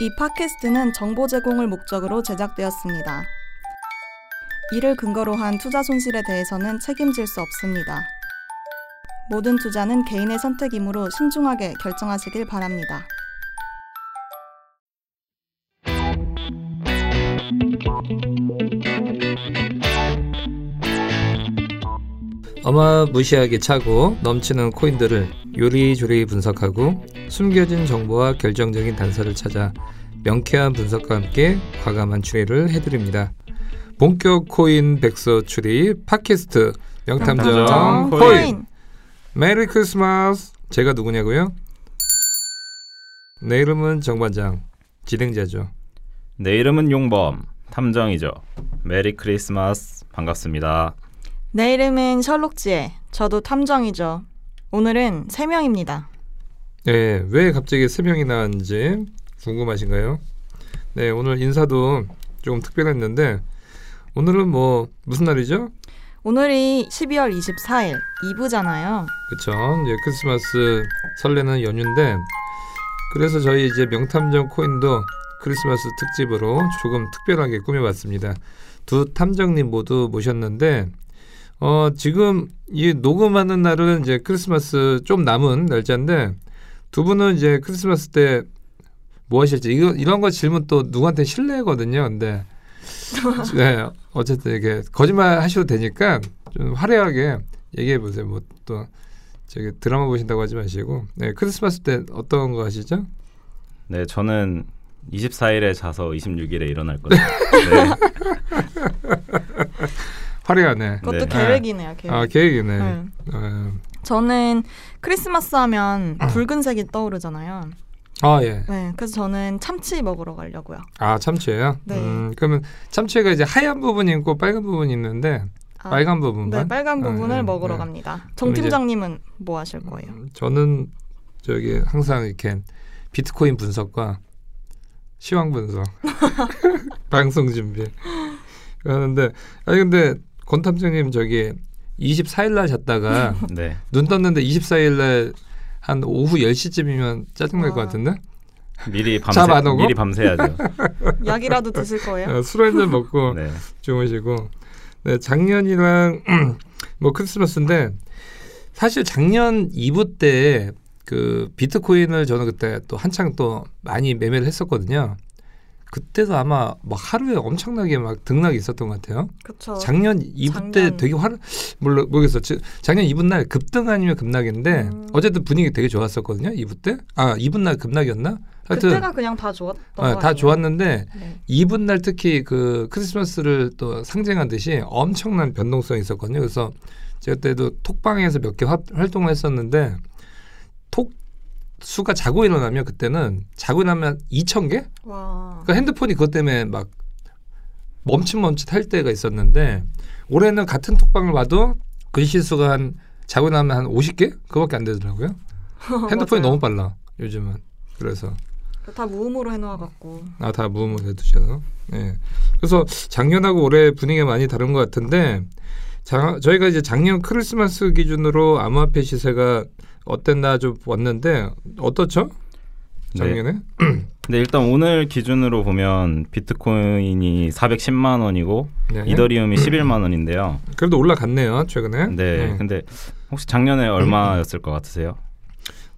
이 팟캐스트는 정보 제공을 목적으로 제작되었습니다. 이를 근거로 한 투자 손실에 대해서는 책임질 수 없습니다. 모든 투자는 개인의 선택이므로 신중하게 결정하시길 바랍니다. 어마무시하게 차고 넘치는 코인들을 요리조리 분석하고 숨겨진 정보와 결정적인 단서를 찾아 명쾌한 분석과 함께 과감한 추리를 해드립니다. 본격 코인 백서 추리 팟캐스트 명탐정 명탐정 코인. Merry Christmas 제가 누구냐고요? 내 이름은 정반장 진행자죠. 내 이름은 용범 탐정이죠. Merry Christmas 반갑습니다. 내 이름은 셜록지에 저도 탐정이죠. 오늘은 세 명입니다 네, 왜 갑자기 세 명이 나왔는지 궁금하신가요? 네, 오늘 인사도 조금 특별했는데 오늘은 뭐 무슨 날이죠? 오늘이 12월 24일 2부잖아요. 그쵸? 이제 크리스마스 설레는 연휴인데 그래서 저희 이제 명탐정 코인도 크리스마스 특집으로 조금 특별하게 꾸며봤습니다. 두 탐정님 모두 모셨는데 어 지금 이 녹음하는 날은 이제 크리스마스 좀 남은 날짜인데 두 분은 이제 크리스마스 때 뭐 하실지 이거 이런 거 질문 또 누구한테 실례거든요. 근데 네 어쨌든 이렇게 거짓말 하셔도 되니까 좀 화려하게 얘기해 보세요. 뭐 또 저기 드라마 보신다고 하지 마시고 네 크리스마스 때 어떤 거 하시죠? 네, 저는 24일에 자서 26일에 일어날 거예요. 네. 화려하네. 그것도 네. 계획이네요. 계획. 아 계획이네. 네. 어, 저는 크리스마스 하면 붉은색이 떠오르잖아요. 아 예. 네, 그래서 저는 참치 먹으러 가려고요. 아 참치예요? 네. 음, 그러면 참치가 이제 하얀 부분이 있고 빨간 부분이 있는데 아, 빨간 부분만. 네, 빨간 부분을 아, 네, 먹으러 네. 갑니다. 정 팀장님은 뭐 하실 거예요? 음, 저는 저기 항상 이렇게 비트코인 분석과 시황 분석, 방송 준비 하는데 아니 근데 권 탐정님 저기 24일 날 잤다가 네. 눈 떴는데 24일 날 한 오후 10시쯤이면 짜증날 것 와. 같은데 미리 밤새? 미리 밤새야죠. 약이라도 드실 거예요? 어, 술한 잔 먹고 네. 주무시고 네, 작년이랑 뭐 크리스마스인데 사실 작년 2부 때 그 비트코인을 저는 그때 또 한창 또 많이 매매를 했었거든요. 그때도 아마 뭐 하루에 엄청나게 막 등락이 있었던 것 같아요. 그렇죠. 작년 2부 때 작년. 되게 화를 몰라 모르겠어. 지- 작년 2부 날 급등 아니면 급락인데 음. 어쨌든 분위기 되게 좋았었거든요. 2부 때. 아, 2부 날 급락이었나? 하여튼 그때가 그냥 다 좋았던 거 아? 다 좋았는데 네. 이분 날 특히 그 크리스마스를 또 상징한 듯이 엄청난 변동성이 있었거든요. 그래서 제가 그때도 톡방에서 몇 개 활동을 했었는데 톡 수가 자고 일어나면 그때는 자고 일어나면 2천 개? 와. 그러니까 핸드폰이 그것 때문에 막 멈칫멈칫 할 때가 있었는데 올해는 같은 톡방을 봐도 글씨 수가 한 자고 나면 한 50개? 그거밖에 안 되더라고요. 핸드폰이. 너무 빨라 요즘은. 그래서 다 무음으로 해놓아갖고. 아 다 무음을 해두셔서 예 그래서 작년하고 올해 분위기가 많이 다른 것 같은데 자, 저희가 이제 작년 크리스마스 기준으로 암호화폐 시세가 어땠나 좀 왔는데 어떻죠 작년에 근데 일단 오늘 기준으로 보면 비트코인이 410만 원이고 네. 이더리움이 11만 원인데요. 그래도 올라갔네요 최근에 네. 근데 혹시 작년에 얼마였을 것 같으세요?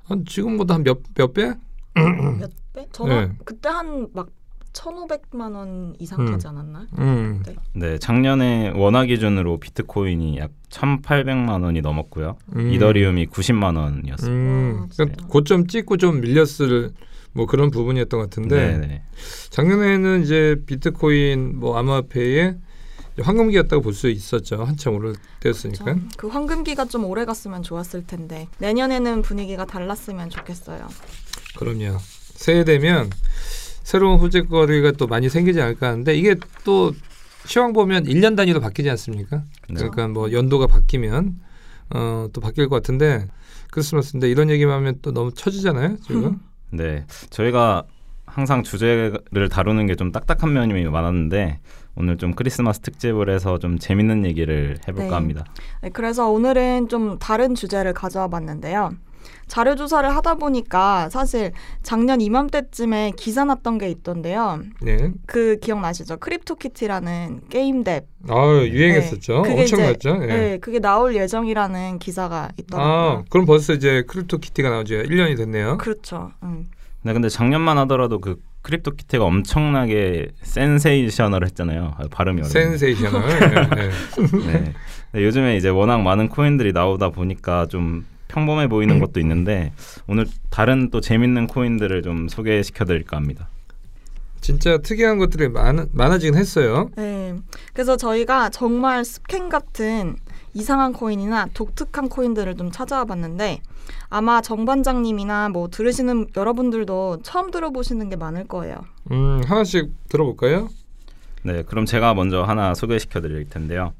한 지금보다 한 몇 몇 배? 몇 배? 저는 네. 그때 한 막 1,500만 원 이상 음. 하지 않았나? 음. 네. 네, 작년에 원화 기준으로 비트코인이 약 1,800만 원이 넘었고요. 음. 이더리움이 90만 원이었어요. 음, 와, 그러니까? 고점 찍고 좀 밀렸을 뭐 그런 부분이었던 것 같은데 네, 네. 작년에는 이제 비트코인 뭐 암호화폐의 황금기였다고 볼 수 있었죠. 한참 오를 때였으니까. 참, 그 황금기가 좀 오래 갔으면 좋았을 텐데 내년에는 분위기가 달랐으면 좋겠어요. 그럼요. 새해 되면 새로운 호재거리가 또 많이 생기지 않을까 하는데 이게 또 시황 보면 1년 단위로 바뀌지 않습니까? 네. 그러니까 뭐 연도가 바뀌면 어, 또 바뀔 것 같은데 크리스마스인데 이런 얘기만 하면 또 너무 처지잖아요. 지금. 네, 저희가 항상 주제를 다루는 게 좀 딱딱한 면이 많았는데 오늘 좀 크리스마스 특집을 해서 좀 재밌는 얘기를 해볼까 네. 합니다. 네, 그래서 오늘은 좀 다른 주제를 가져와 봤는데요. 자료 조사를 하다 보니까 사실 작년 이맘때쯤에 기사 났던 게 있던데요. 네. 그 기억나시죠? CryptoKitty라는 게임 dApp. 아 유행했었죠. 네. 그게 엄청 이제- 났죠. 예. 네, 그게 나올 예정이라는 기사가 아 있더라고요. 그럼 벌써 이제 CryptoKitty가 나온 지 1년이 됐네요. 그렇죠. 음. 네, 근데 작년만 하더라도 그 CryptoKitty가 엄청나게 sensational 했잖아요. 아, 발음이 어려워. sensational. 예, 예. 네. 네, 요즘에 이제 워낙 많은 코인들이 나오다 보니까 좀 평범해 보이는 것도 있는데 오늘 다른 또 재밌는 코인들을 좀 소개시켜 드릴까 합니다. 진짜 특이한 것들이 많, 많아지긴 했어요. 네. 그래서 저희가 정말 스캔 같은 이상한 코인이나 독특한 코인들을 좀 찾아와 봤는데 아마 정 반장님이나 뭐 들으시는 여러분들도 처음 들어보시는 게 많을 거예요. 음 하나씩 들어볼까요? 네, 그럼 제가 먼저 하나 소개시켜 드릴 텐데요.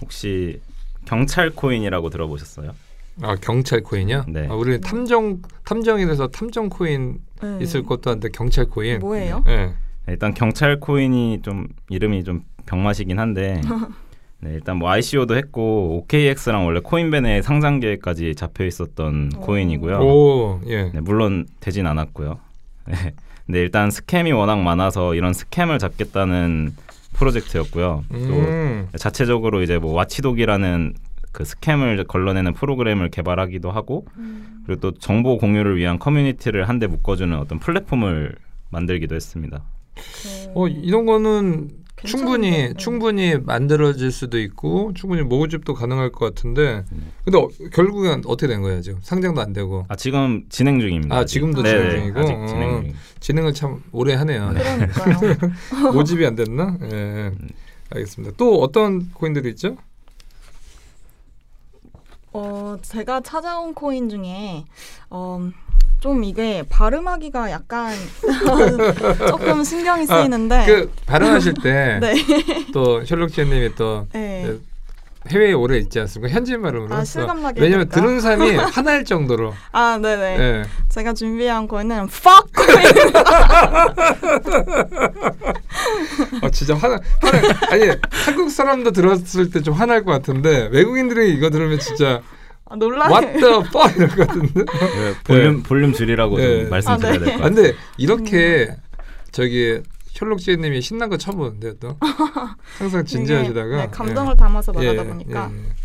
혹시 경찰 코인이라고 들어보셨어요? 아 경찰 코인이요? 네. 아, 우리 탐정 탐정인에서 탐정 코인 네. 있을 것도 한데 경찰 코인. 뭐예요? 예. 네, 일단 경찰 코인이 좀 이름이 좀 병맛이긴 한데 네, 일단 뭐 ICO도 했고 OKX랑 원래 코인벤의 상장 계획까지 잡혀 있었던 오. 코인이고요. 오 예. 네, 물론 되진 않았고요. 네. 근데 일단 scam이 워낙 많아서 이런 scam을 잡겠다는 프로젝트였고요. 음. 또 자체적으로 이제 뭐 Watchdog이라는 그 scam을 걸러내는 프로그램을 개발하기도 하고 그리고 또 정보 공유를 위한 커뮤니티를 한데 묶어주는 어떤 플랫폼을 만들기도 했습니다. 어 이런 거는 충분히 괜찮은데? 네. 충분히 만들어질 수도 있고 충분히 모집도 가능할 것 같은데 근데 어, 결국엔 어떻게 된 거예요 지금 상장도 안 되고 아 지금 진행 중입니다. 아. 지금도 네네, 진행 중이고? 아직 어. 진행 중. 진행을 참 오래 하네요. 그러니까요. 모집이 안 됐나? 예. 알겠습니다. 또 어떤 코인들이 있죠? 어, 제가 찾아온 코인 중에 어, 좀 이게 발음하기가 약간 조금 신경이 쓰이는데 그 발언하실 때 또 네. 셜록 지연님이 또 네. 해외에 오래 있지 않습니까? 현지 발음으로. 아. 실감나게 왜냐면? 들은 사람이 화날 정도로. 아, 네네. 예. 제가 준비한 코인은 fuck. 아 진짜 화나 화나 아니 한국 사람도 들었을 때 좀 화날 것 같은데 외국인들이 이거 들으면 진짜 아, 놀라. what the fuck 이럴 것 같은데. 네, 볼륨 볼륨 줄이라고 네. 좀 말씀드려야 아, 네. 될것 아, 같아요. 근데 이렇게 저기 셜록 지혜님이 신난 거 처음 보는데요 또 항상 진지하시다가 이게, 네, 감정을 담아서 예. 말하다 예, 보니까. 예, 예.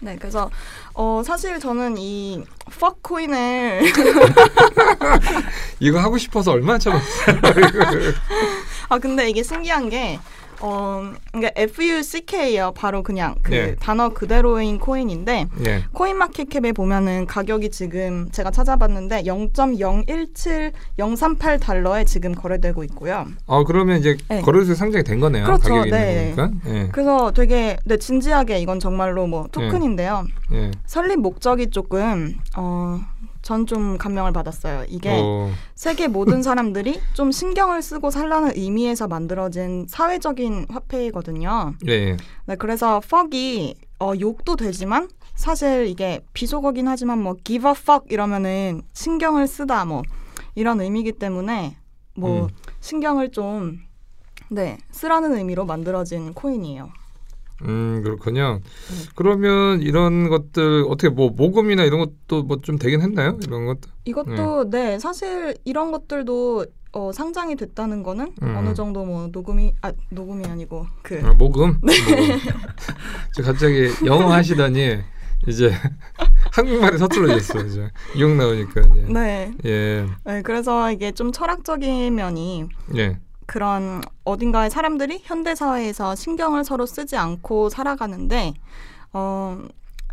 네, 그래서 어, 사실 저는 이 fuck 코인을 이거 하고 싶어서 얼마나 참았어요. 아 근데 이게 신기한 게 어, 이게 FUCK예요. 바로 그냥 그 네. 단어 그대로인 코인인데 예. 코인마켓캡에 보면은 가격이 지금 제가 찾아봤는데 0.017038 달러에 지금 거래되고 있고요. 아 그러면 이제 네. 거래소 상장이 된 거네요. 그렇죠, 가격이 네. 예. 그래서 되게 네, 진지하게 이건 정말로 뭐 토큰인데요. 예. 설립 목적이 조금 어, 전 좀 감명을 받았어요. 이게 어, 세계 모든 사람들이 좀 신경을 쓰고 살라는 의미에서 만들어진 사회적인 화폐이거든요. 예, 예. 네, 그래서 fuck이 어, 욕도 되지만 사실 이게 비속어긴 하지만 뭐 give a fuck 이러면은 신경을 쓰다 뭐 이런 의미이기 때문에 뭐 음. 신경을 좀 네, 쓰라는 의미로 만들어진 코인이에요. 음 그렇군요. 네. 그러면 이런 것들 어떻게 뭐 모금이나 이런 것도 뭐 좀 되긴 했나요? 이런 것. 이것도 네, 사실 이런 것들도 어, 상장이 됐다는 거는 음. 어느 정도 뭐 녹음이 아 녹음이 아니고 그 아, 모금. 모금. 저 갑자기 영어 하시더니 이제 한국말이 서툴러졌어. 이제 욕 나오니까. 예. 네. 예. 네, 그래서 이게 좀 철학적인 면이 예. 그런 어딘가에 사람들이 현대 사회에서 신경을 서로 쓰지 않고 살아가는데 어,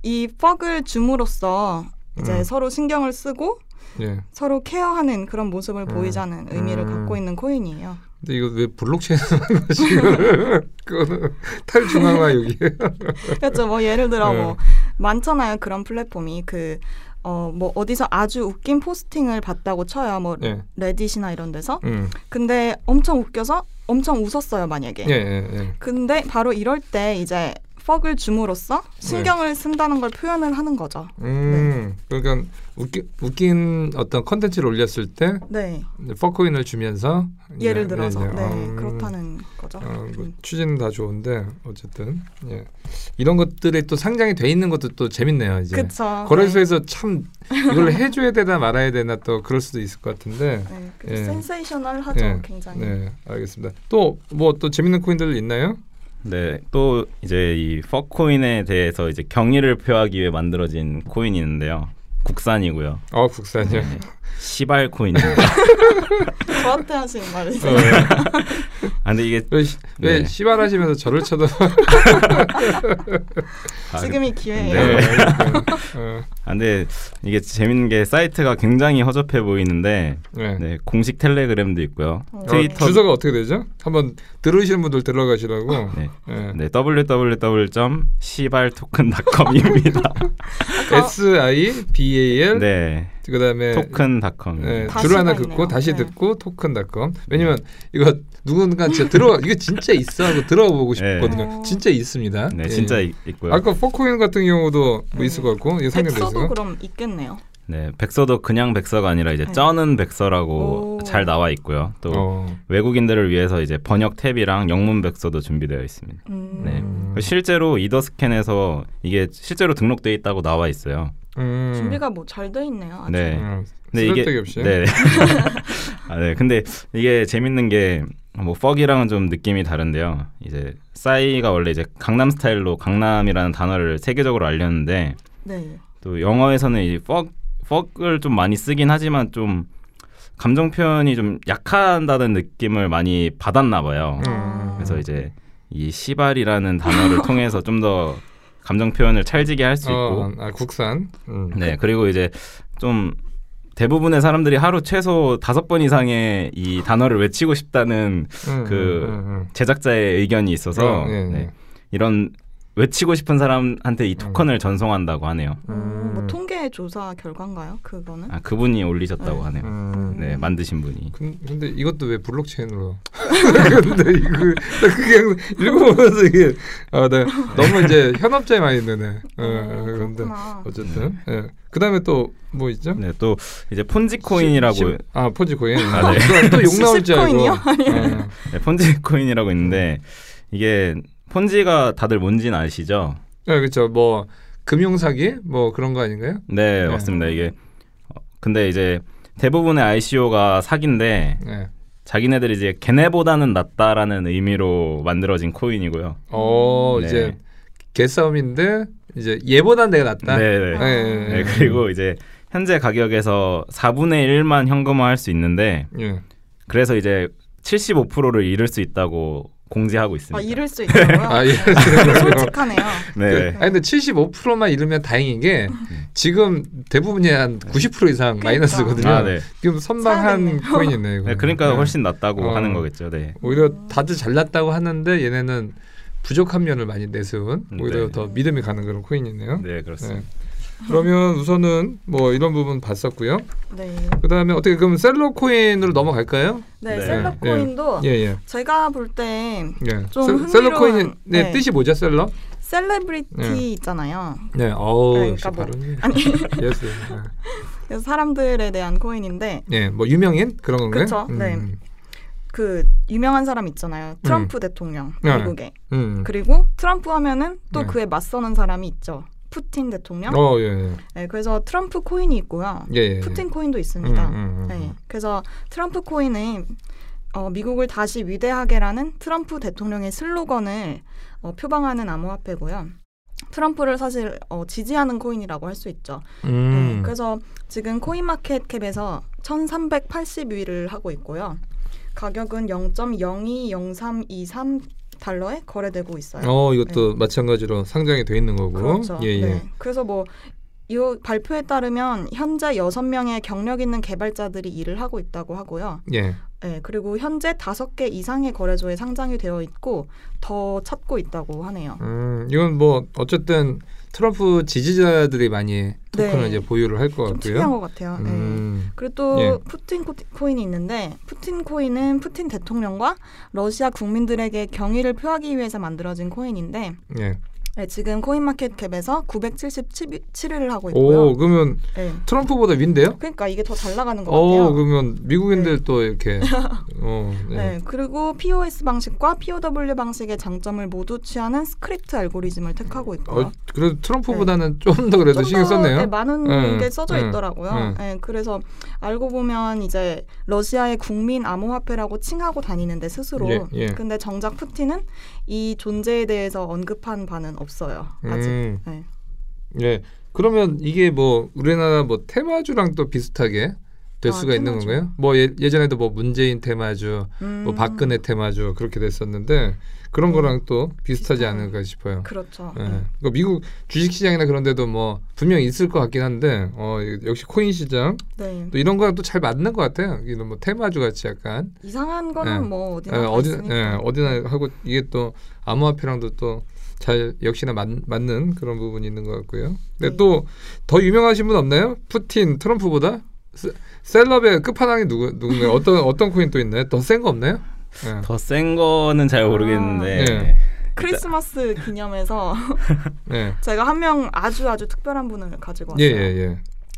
이 퍽을 줌으로써 이제 음. 서로 신경을 쓰고 예. 서로 케어하는 그런 모습을 음. 보이자는 의미를 음. 갖고 있는 코인이에요. 근데 이거 왜 블록체인 하는 거지? 이거를? 그거는 탈중앙화 여기에요. 그렇죠. 뭐 예를 들어 네. 뭐 많잖아요. 그런 플랫폼이 그 어, 뭐 어디서 아주 웃긴 posting을 봤다고 쳐요. 뭐 예. Reddit이나 이런 데서. 음. 근데 엄청 웃겨서 엄청 웃었어요, 만약에. 예, 예, 예. 근데 바로 이럴 때 이제 fuck을 줌으로써 신경을 쓴다는 걸 표현을 하는 거죠. 음. 그러니까 웃기, 웃긴 어떤 컨텐츠를 올렸을 때 네. fuck 코인을 주면서 예를 예, 들어서 예, 예. 네, 음. 그렇다는 거죠. 어, 뭐 음. 취지는 다 좋은데 어쨌든 예. 이런 것들이 또 상장이 돼 있는 것도 또 재밌네요. 이제 그쵸. 거래소에서 참 이걸 해줘야 되나 말아야 되나 또 그럴 수도 있을 것 같은데. 네, 네, 그 예. 센세이셔널하죠, 예. 굉장히. 네, 알겠습니다. 또 뭐또 재밌는 코인들 있나요? 네, 또 이제 이 퍼코인에 대해서 이제 경의를 표하기 위해 만들어진 코인이 있는데요. 국산이고요. 어 국산이요. 네, 시발 코인입니다. 저한테 하시는 말이죠. 어, 아, 근데 이게 왜, 시- 왜 네. 시발 하시면서 저를 쳐다? 아, 지금이 기회예요. 네. 어, 아, 근데 이게 재밌는 게 사이트가 굉장히 허접해 보이는데 네. 네, 공식 텔레그램도 있고요. 어, 어, 트위터 주소가 어떻게 되죠? 한번 들으시는 분들 들어가시라고. 네. 네. 네, www.시발토큰.com입니다. S I B A L 네, 그다음에 토큰.com. 네, 다시가 줄 하나 있네요. 긋고 다시 네. 듣고 토큰닷컴. 왜냐면 이거 누군가 진짜 들어 이거 진짜 있어 하고 들어보고 네. 싶거든요. 어. 진짜 있습니다. 네, 예. 진짜 있, 있고요. 아까 포코인 같은 경우도 뭐 네. 있을 것 같고 이게 상장돼 백서도 있어요. 그럼 있겠네요. 네, 백서도 그냥 백서가 아니라 이제 네. 쩌는 백서라고 오. 잘 나와 있고요. 또 어. 외국인들을 위해서 이제 번역 탭이랑 영문 백서도 준비되어 있습니다. 음. 네. 음. 실제로 이더스캔에서 이게 실제로 등록돼 있다고 나와 있어요. 음. 준비가 뭐 잘 돼 있네요. 아주. 네. 음. 근데 이게 없이. 네. 아, 네. 근데 이게 재밌는 게뭐 퍽이랑은 좀 느낌이 다른데요. 이제 싸이가 원래 이제 강남 스타일로 강남이라는 단어를 세계적으로 알렸는데 네. 또 영어에서는 이 퍽, 퍽을 좀 많이 쓰긴 하지만 좀 감정 표현이 좀 약하다는 느낌을 많이 받았나 봐요. 음. 그래서 이제 이 시발이라는 단어를 통해서 좀더 감정 표현을 찰지게 할 수 있고 어, 아, 국산. 음. 네 그리고 이제 좀 대부분의 사람들이 하루 최소 다섯 번 이상의 이 단어를 외치고 싶다는 음, 그 음, 음, 제작자의 의견이 있어서 어, 예, 예. 네, 이런 외치고 싶은 사람한테 이 토큰을 전송한다고 하네요. 음, 뭐 음. 통계 조사 결과인가요? 그거는? 아 그분이 올리셨다고 네. 하네요. 음. 네 만드신 분이. 근- 근데 이것도 왜 블록체인으로? 근데 이거 나 그게 항상 읽어보면서 이게 아, 네. 너무 이제 현업자에 많이 드네. 어, 어, 그렇구나. 어쨌든 예. 그다음에 또 뭐 있죠? 네 또 이제 폰지 코인이라고 시- 시- 아 폰지 코인. 아, 네. 또욕 나올 줄 알고. 어. 네, 폰지 코인이라고 있는데 이게 폰지가 다들 뭔지는 아시죠? 네, 그렇죠. 뭐 금융 사기 뭐 그런 거 아닌가요? 네, 네. 맞습니다. 이게 어, 근데 이제 대부분의 ICO가 사기인데 네. 자기네들이 이제 걔네보다는 낫다라는 의미로 만들어진 코인이고요. 어 네. 이제 개싸움인데 이제 얘보단 내가 낫다. 네, 네. 아. 네, 네, 네, 그리고 이제 현재 가격에서 4분의 1만 현금화할 수 있는데 예. 그래서 이제 75%를 잃을 수 있다고 공지하고 있습니다. 아, 잃을 수 있다고요? 아 예. 솔직하네요. 네. 아니 근데 75%만 잃으면 다행인 게 지금 대부분이 한 90% 이상 그러니까. 마이너스거든요. 아, 네. 지금 선방한 사야 코인이네. 이거. 네, 그러니까 네. 훨씬 낫다고 어. 하는 거겠죠. 네. 오히려 다들 잘났다고 하는데 얘네는 부족한 면을 많이 내세운 오히려 네. 더 믿음이 가는 그런 코인이네요. 네, 그렇습니다. 네. 그러면 우선은 뭐 이런 부분 봤었고요. 네. 그다음에 어떻게 그럼 셀러 코인으로 넘어갈까요? 네, 네. 셀러 예. 코인도 예, 예. 제가 볼때 예. 좀 셀- 셀러 흥미로운- 코인의 네. 뜻이 뭐죠, 셀러? 셀레브리티 네. 있잖아요. 네. 어우, 네, 역시 그러니까 뭐-. 아니 yes. 그래서 사람들에 대한 코인인데 예, 뭐 유명인 그런 건가요? 그쵸, 네. 그 유명한 사람 있잖아요. 트럼프 대통령 네. 미국에. 음. 그리고 트럼프 하면은 또 네. 그에 맞서는 사람이 있죠. 푸틴 대통령. 어, 예, 예. 네, 그래서 트럼프 코인이 있고요. 예, 예. 푸틴 코인도 있습니다. 음, 음, 음, 네, 음. 그래서 트럼프 코인은 어, 미국을 다시 위대하게라는 트럼프 대통령의 슬로건을 어, 표방하는 암호화폐고요. 트럼프를 사실 어, 지지하는 코인이라고 할 수 있죠. 음. 네, 그래서 지금 코인마켓캡에서 1,380위를 하고 있고요. 가격은 0.020323 달러에 거래되고 있어요. 어, 이것도 마찬가지로 상장이 돼 있는 거고. 네. 그렇죠. 예, 예. 네. 그래서 뭐 이 발표에 따르면 현재 여섯 명의 경력 있는 개발자들이 일을 하고 있다고 하고요. 예. 네, 그리고 현재 다섯 개 이상의 거래소에 상장이 되어 있고 더 찾고 있다고 하네요. 음, 이건 뭐 어쨌든 트럼프 지지자들이 많이 토큰을 네. 이제 보유를 할것좀 특이한 같고요. 것 같아요. 네. 음. 그리고 또 예. 푸틴 코- 코인이 있는데 푸틴 코인은 푸틴 대통령과 러시아 국민들에게 경의를 표하기 위해서 만들어진 코인인데 예. 네, 지금 코인마켓캡에서 977위를 하고 있고요. 오 그러면 네. 트럼프보다 윈데요? 그러니까 이게 더 잘 나가는 것어 같아요. 그러면 미국인들 또 이렇게 어 네. 네, 그리고 POS 방식과 POW 방식의 장점을 모두 취하는 Scrypt 알고리즘을 택하고 있고요. 어, 그래도 트럼프보다는 좀 더 그래도 좀 신경 더, 썼네요. 네, 많은 네, 게 써져 네, 있더라고요. 네. 네, 그래서 알고 보면 이제 러시아의 국민 암호화폐라고 칭하고 다니는데 스스로. 예, 예. 근데 정작 푸틴은 이 존재에 대해서 언급한 바는 없어요. 아직. 음. 네. 예. 그러면 이게 뭐 우리나라 뭐 테마주랑 또 비슷하게 될 아, 수가 있는 테마주. 건가요? 뭐 예, 예전에도 뭐 문재인 테마주, 음, 뭐 박근혜 테마주 그렇게 됐었는데 그런 네. 거랑 또 비슷하지. 않을까 싶어요. 그렇죠. 예. 네. 그러니까 미국 주식시장이나 그런 데도 뭐 분명히 있을 것 같긴 한데 어, 역시 코인 시장 네. 또 이런 거랑 또 잘 맞는 것 같아요. 이런 뭐 테마주 같이 약간 이상한 거는 네. 뭐 어디나 예, 다 어디. 예, 어디나 하고 이게 또 암호화폐랑도 또 잘 역시나 맞, 맞는 그런 부분이 있는 것 같고요. 근데 네. 또더 유명하신 분 없나요? 푸틴, 트럼프보다 세- celeb의 끝판왕이 누구 누군가요? 어떤 어떤 코인 또 있나요? 더 센 거 없나요? 예. 더센 거는 잘 모르겠는데 아, 네. 크리스마스 기념해서 예. 제가 한 명 아주 아주 특별한 분을 가지고 예, 왔어요. 예, 예.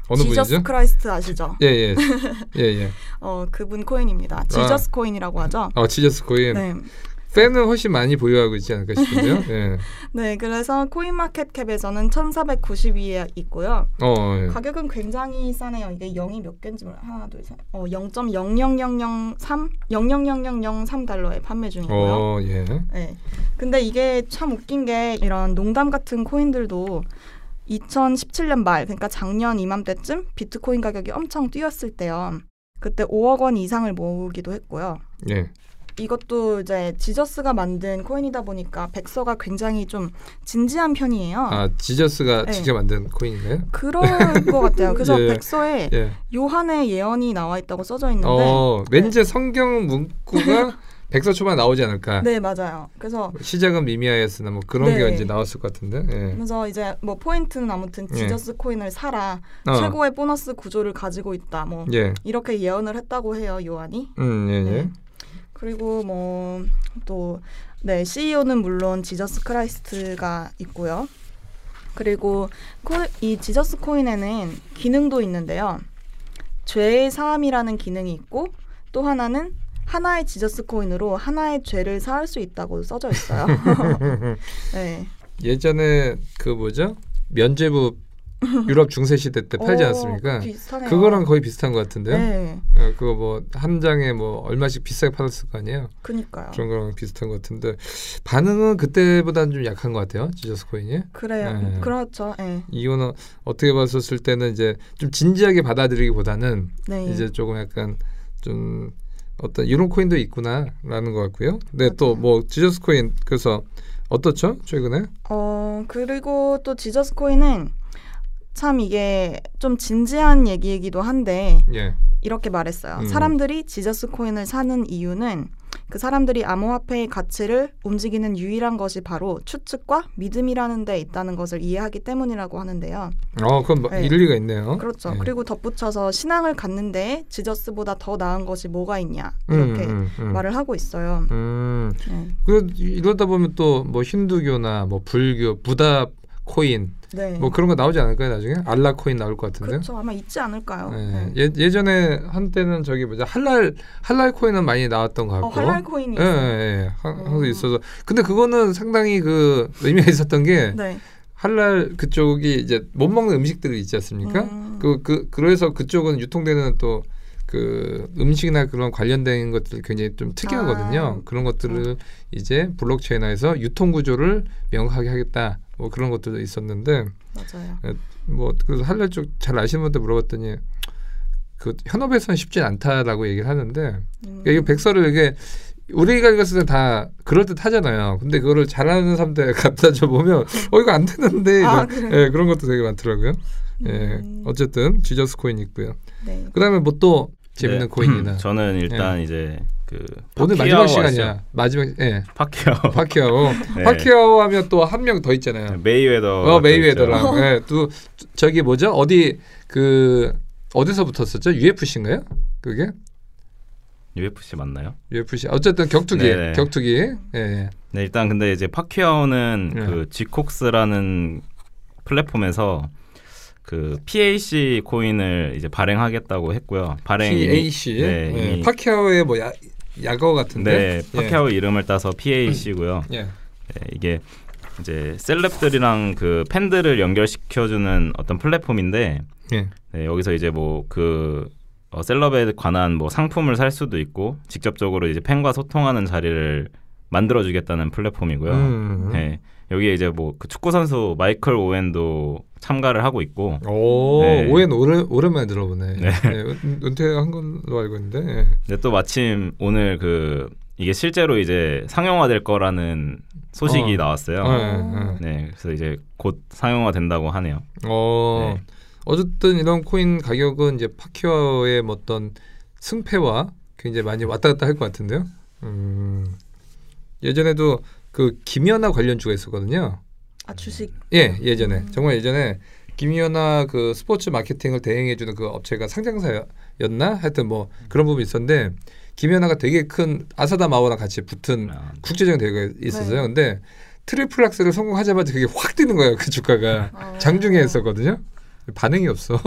어느 Jesus 분이죠? Christ 아시죠? 예, 예. 예, 예. 어 그분 코인입니다. Jesus 코인이라고 하죠. 어, Jesus 코인. 네. 팬은 훨씬 많이 보유하고 있지 않을까 싶은데요. 예. 네, 그래서 코인마켓캡에서는 1,490위에 있고요. 어, 예. 가격은 굉장히 싸네요. 이게 0이 몇 개인지 몰라. 하나, 둘, 셋. 어, 0.00003 0.00003 달러에 판매 중이고요. 어, 예. 네. 근데 이게 참 웃긴 게 이런 농담 같은 코인들도 2017년 말, 그러니까 작년 이맘때쯤 비트코인 가격이 엄청 뛰었을 때요. 그때 5억 원 이상을 모으기도 했고요. 예. 이것도 이제 Jesus가 만든 코인이다 보니까 백서가 굉장히 좀 진지한 편이에요. 아, Jesus가 네. 직접 만든 코인인가요? 그런 것 같아요. 그래서 예. 백서에 예. 요한의 예언이 나와 있다고 써져 있는데, 어, 왠지 성경 문구가 백서 초반 나오지 않을까? 네 맞아요. 그래서 시작은 미미하였으나 뭐 그런 게 네. 왠지 나왔을 것 같은데. 예. 그래서 이제 뭐 포인트는 아무튼 예. Jesus 코인을 사라, 어. 최고의 보너스 구조를 가지고 있다, 뭐 예. 이렇게 예언을 했다고 해요 요한이. 음, 예, 예. 네. 그리고 뭐 또 네, CEO는 물론 Jesus Christ가 있고요. 그리고 코, 이 Jesus 코인에는 기능도 있는데요. 죄의 사함이라는 기능이 있고 또 하나는 하나의 Jesus 코인으로 하나의 죄를 사할 수 있다고 써져 있어요. 네. 예전에 그 뭐죠? 면죄부 유럽 중세 시대 때 팔지 오, 않았습니까? 비슷하네요. 그거랑 거의 비슷한 것 같은데요. 네, 어, 그거 뭐 한 장에 뭐 얼마씩 비싸게 팔았을 거 아니에요? 그니까요. 그런 거랑 비슷한 것 같은데 반응은 그때보다는 좀 약한 것 같아요. 지저스 코인이. 그래요. 네. 그렇죠. 네. 이거는 어떻게 봤었을 때는 이제 좀 진지하게 받아들이기보다는 네. 이제 조금 약간 좀 어떤 이런 코인도 있구나라는 것 같고요. 근데 또. 뭐 지저스 코인 그래서 어떻죠 최근에? 어 그리고 또 지저스 코인은 참 이게 좀 진지한 얘기이기도 한데 예. 이렇게 말했어요. 음. 사람들이 지저스 코인을 사는 이유는 그 사람들이 암호화폐의 가치를 움직이는 유일한 것이 바로 추측과 믿음이라는 데 있다는 것을 이해하기 때문이라고 하는데요. 어 그럼 뭐 네. 일리가 있네요. 그렇죠. 예. 그리고 덧붙여서 신앙을 갖는데 지저스보다 더 나은 것이 뭐가 있냐 이렇게 음, 음, 음. 말을 하고 있어요. 음. 네. 그 이러다 보면 또 뭐 힌두교나 뭐 불교, 부다 코인 네. 뭐 그런 거 나오지 않을까요 나중에? 알라 코인 나올 것 같은데. 그렇죠. 아마 있지 않을까요? 네. 네. 예, 예전에 한때는 저기 뭐죠 할랄 할랄 코인은 많이 나왔던 것 어, 같고. 할랄 코인이 예, 예. 예. 한- 항상 음. 있어서. 근데 그거는 상당히 그 의미가 있었던 게 네. 할랄 그쪽이 이제 못 먹는 음식들이 있지 않습니까? 음. 그, 그, 그래서 그쪽은 유통되는 또그 음식이나 그런 관련된 것들 굉장히 좀 특이하거든요. 아, 그런 것들을 이제 블록체인화해서 유통 구조를 명확하게 하겠다. 뭐 그런 것들도 있었는데 맞아요. 뭐 그래서 할랄 쪽 잘 아시는 분한테 물어봤더니 그 현업에서는 쉽진 않다라고 얘기를 하는데 음. 그러니까 이거 백서를 이게 우리가 읽었을 때 다 그럴 듯 하잖아요. 근데 그거를 잘하는 사람들 갖다 줘 보면 어 이거 안 되는데 아, 이런-? 예, 그런 것도 되게 많더라고요. 예, 음. 어쨌든 Jesus 코인 있고요. 네. 그다음에 뭐 또 재밌는 네. 코인이나 저는 일단 이제 그 오늘 마지막? 시간이야. 마지막 예 파키아오 파키아오 네. 파키아오 하면 또 한 명 더 있잖아요. 메이웨더 어 메이웨더랑 예, 또 저기 뭐죠 어디 그 어디서 붙었었죠 UFC인가요? 그게 UFC 맞나요? UFC 어쨌든 격투기 네네. 격투기 예. 네 일단 근데 이제 파퀴아오는 네. 그 GCOX라는 플랫폼에서 그 PAC 코인을 이제 발행하겠다고 했고요. 발행 PAC 네, 예. 파키아오의 뭐 야, 야거 같은데 네, 파키아오 이름을 따서 PAC고요. 예. 예. 네, 이게 이제 셀럽들이랑 그 팬들을 연결시켜주는 어떤 플랫폼인데 예. 네, 여기서 이제 뭐그 어, 셀럽에 관한 뭐 상품을 살 수도 있고 직접적으로 이제 팬과 소통하는 자리를 만들어주겠다는 플랫폼이고요. 음. 네, 여기에 이제 뭐 그 축구 선수 마이클 오웬도 참가를 하고 있고 오, 네. 오엔 오래, 오랜만에 들어보네. 네. 예, 은- 은퇴한 걸로 알고 있는데. 예. 근데 또 마침 오늘 그 이게 실제로 이제 상용화될 거라는 소식이 어. 나왔어요. 예, 예. 네, 그래서 이제 곧 상용화 된다고 하네요. 어, 네. 어쨌든 이런 코인 가격은 이제 파키아오의 뭐 어떤 승패와 굉장히 많이 왔다 갔다 할 것 같은데요. 음, 예전에도 그 김연아 관련주가 있었거든요. 아 주식. 예, 예전에 정말 예전에 김연아 그 스포츠 마케팅을 대행해주는 그 업체가 상장사였나? 하여튼 뭐 그런 부분이 있었는데 김연아가 되게 큰 아사다 마오랑 같이 붙은 아, 국제적인 대회가 있었어요. 네. 근데 트리플 악셀을 성공하자마자 그게 확 뛰는 거예요. 그 주가가 어. 장중에 했었거든요. 반응이 없어.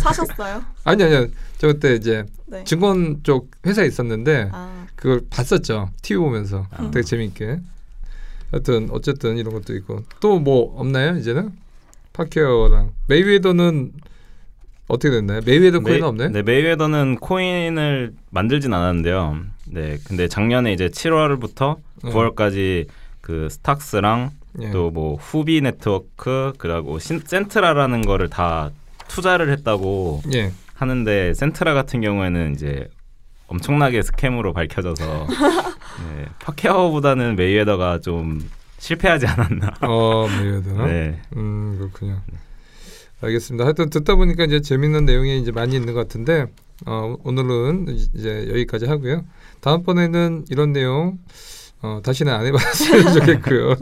사셨어요? 아니 아니요. 저 그때 이제 네. 증권 쪽 회사에 있었는데 아, 그걸 봤었죠. TV 보면서 아. 되게 재밌게. 하여튼 어쨌든 이런 것도 있고 또 뭐 없나요 이제는 파퀴아오랑 메이웨더는 어떻게 됐나요? 메이웨더 코인은 없나요? 네, 메이웨더는 코인을 만들진 않았는데요. 네, 근데 작년에 이제 7월부터 음. 9월까지 그 Stox랑 예. 또뭐 Hubii Network 그리고 신, Centra라는 거를 다 투자를 했다고 예. 하는데 Centra 같은 경우에는 이제 엄청나게 scam으로 밝혀져서 네, 파퀴아오보다는 메이웨더가 좀 실패하지 않았나. 어 메이웨더. 네. 음 그렇군요. 알겠습니다. 하여튼 듣다 보니까 이제 재밌는 내용이 이제 많이 있는 것 같은데 어, 오늘은 이제 여기까지 하고요. 다음번에는 이런 내용 어, 다시는 안 해봤으면 좋겠고요.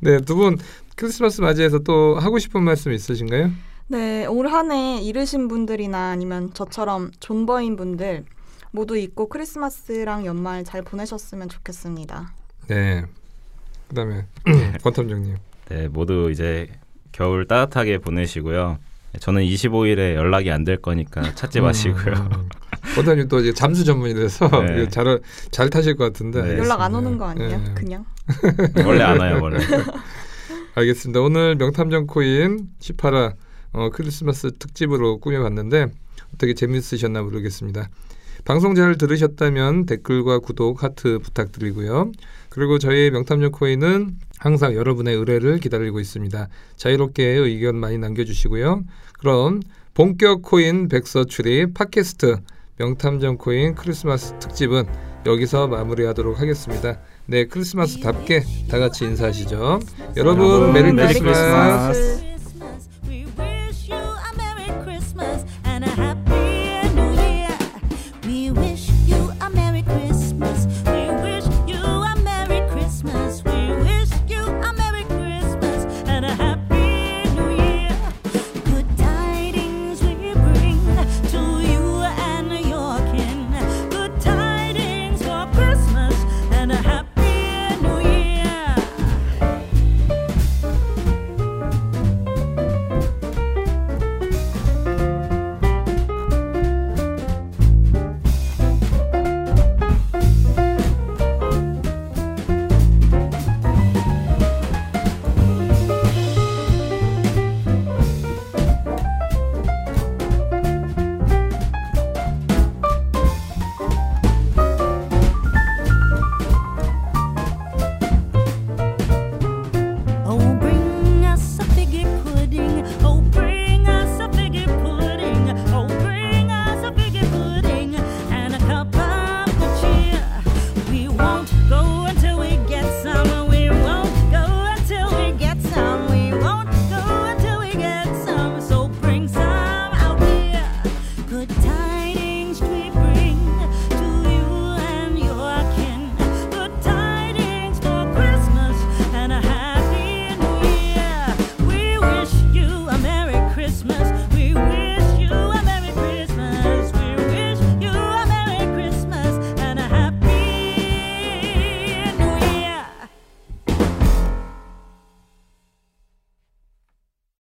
네, 두 분 크리스마스 맞이해서 또 하고 싶은 말씀 있으신가요? 네, 올 한 해 잃으신 분들이나 아니면 저처럼 존버인 분들 모두 있고 크리스마스랑 연말 잘 보내셨으면 좋겠습니다. 네. 그다음에 권탐정님. 네, 모두 이제 겨울 따뜻하게 보내시고요. 저는 25일에 연락이 안 될 거니까 찾지 마시고요. 음, 권탐님 또 이제 잠수 전문이라서 네. 이거 잘, 잘 타실 것 같은데. 네. 연락 안. 오는 거 아니에요? 네. 그냥? 원래 안 와요, 원래. 알겠습니다. 오늘 명탐정 코인 18화 어, 크리스마스 특집으로 꾸며봤는데 어떻게 재밌으셨나 모르겠습니다. 방송 잘 들으셨다면 댓글과 구독, 하트 부탁드리고요. 그리고 저희 명탐정 코인은 항상 여러분의 의뢰를 기다리고 있습니다. 자유롭게 의견 많이 남겨주시고요. 그럼 본격 코인 백서 추리 팟캐스트 명탐정 코인 크리스마스 특집은 여기서 마무리하도록 하겠습니다. 네, 크리스마스답게 다 같이 인사하시죠. 여러분, 메리 메리 크리스마스. 크리스마스.